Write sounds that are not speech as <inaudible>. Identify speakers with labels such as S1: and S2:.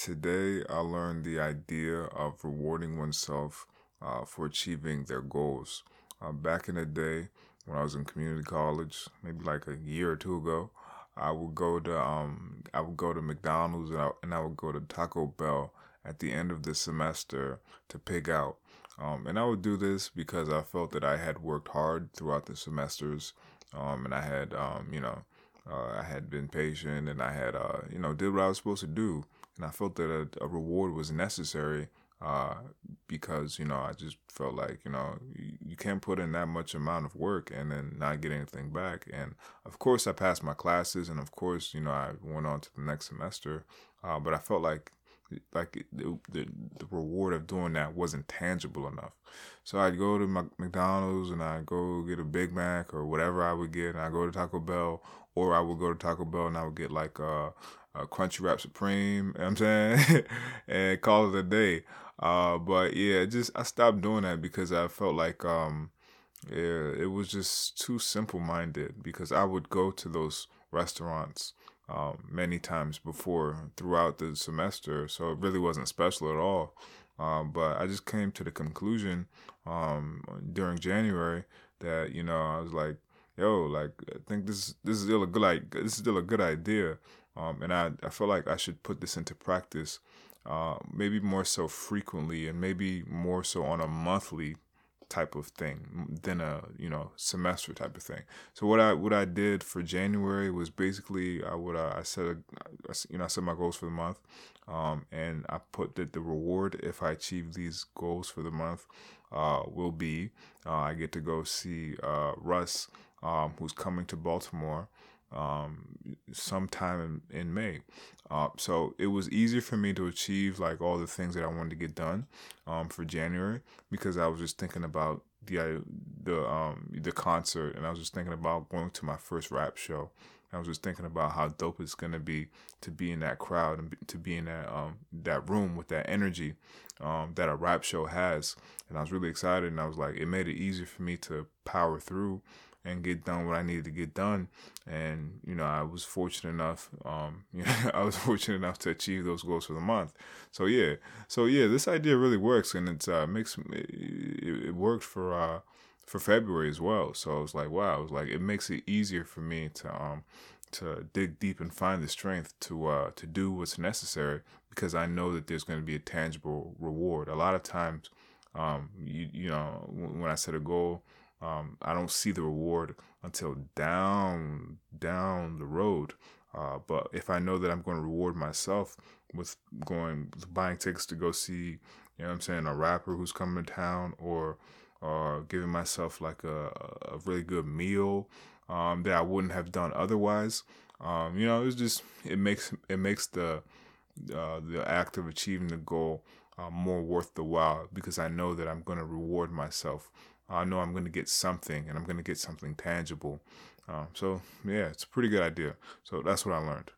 S1: Today, I learned the idea of rewarding oneself uh, for achieving their goals. Uh, back in the day, when I was in community college, maybe like a year or two ago, I would go to um, I would go to McDonald's and I, and I would go to Taco Bell at the end of the semester to pick out. Um, and I would do this because I felt that I had worked hard throughout the semesters, um, and I had, um, you know, uh, I had been patient and I had, uh, you know, did what I was supposed to do and I felt that a, a reward was necessary uh, because you know I just felt like you know you, you, can't put in that much amount of work and then not get anything back. And of course, I passed my classes, and of course, you know I went on to the next semester. Uh, but I felt like like the, the, the reward of doing that wasn't tangible enough. So I'd go to McDonald's and I'd go get a Big Mac or whatever I would get, and I go to Taco Bell, or I would go to Taco Bell and I would get like a, a Crunchwrap Supreme. You know I'm saying, <laughs> and call it a day. Uh, but yeah, just I stopped doing that because I felt like um, yeah, it was just too simple minded. Because I would go to those restaurants um, many times before throughout the semester, so it really wasn't special at all. Um, but I just came to the conclusion um, during January that you know I was like, yo, like I think this this is still a good like this is still a good idea, um, and I I feel like I should put this into practice, uh, maybe more so frequently, and maybe more so on a monthly type of thing than a you know semester type of thing. So what I what I did for January was basically I would I set a, you know I set my goals for the month, um, and I put that the reward if I achieve these goals for the month uh, will be uh, I get to go see uh, Russ um, who's coming to Baltimore um, sometime in, in May. Uh, so it was easier for me to achieve like all the things that I wanted to get done um, for January because I was just thinking about the the um, the concert and I was just thinking about going to my first rap show. I was just thinking about how dope it's gonna be to be in that crowd and to be in that um, that room with that energy um, that a rap show has. And I was really excited, and I was like, it made it easier for me to power through and get done what I needed to get done. And you know, I was fortunate enough. Um, <laughs> you know, I was fortunate enough to achieve those goals for the month. So yeah, so yeah, this idea really works, and it uh, makes it, it worked for uh, for February as well. So I was like, wow, I was like, it makes it easier for me to um to dig deep and find the strength to uh to do what's necessary because I know that there's going to be a tangible reward. A lot of times, um, you you know, when I set a goal um, I don't see the reward until down down the road. Uh, but if I know that I'm going to reward myself with going buying tickets to go see, you know, what I'm saying a rapper who's coming to town, or or giving myself like a, a really good meal um, that I wouldn't have done otherwise. Um, you know, it's just it makes it makes the uh, the act of achieving the goal uh, more worth the while because I know that I'm going to reward myself I know I'm going to get something and I'm going to get something tangible. Uh, so, yeah, it's a pretty good idea. So, that's what I learned.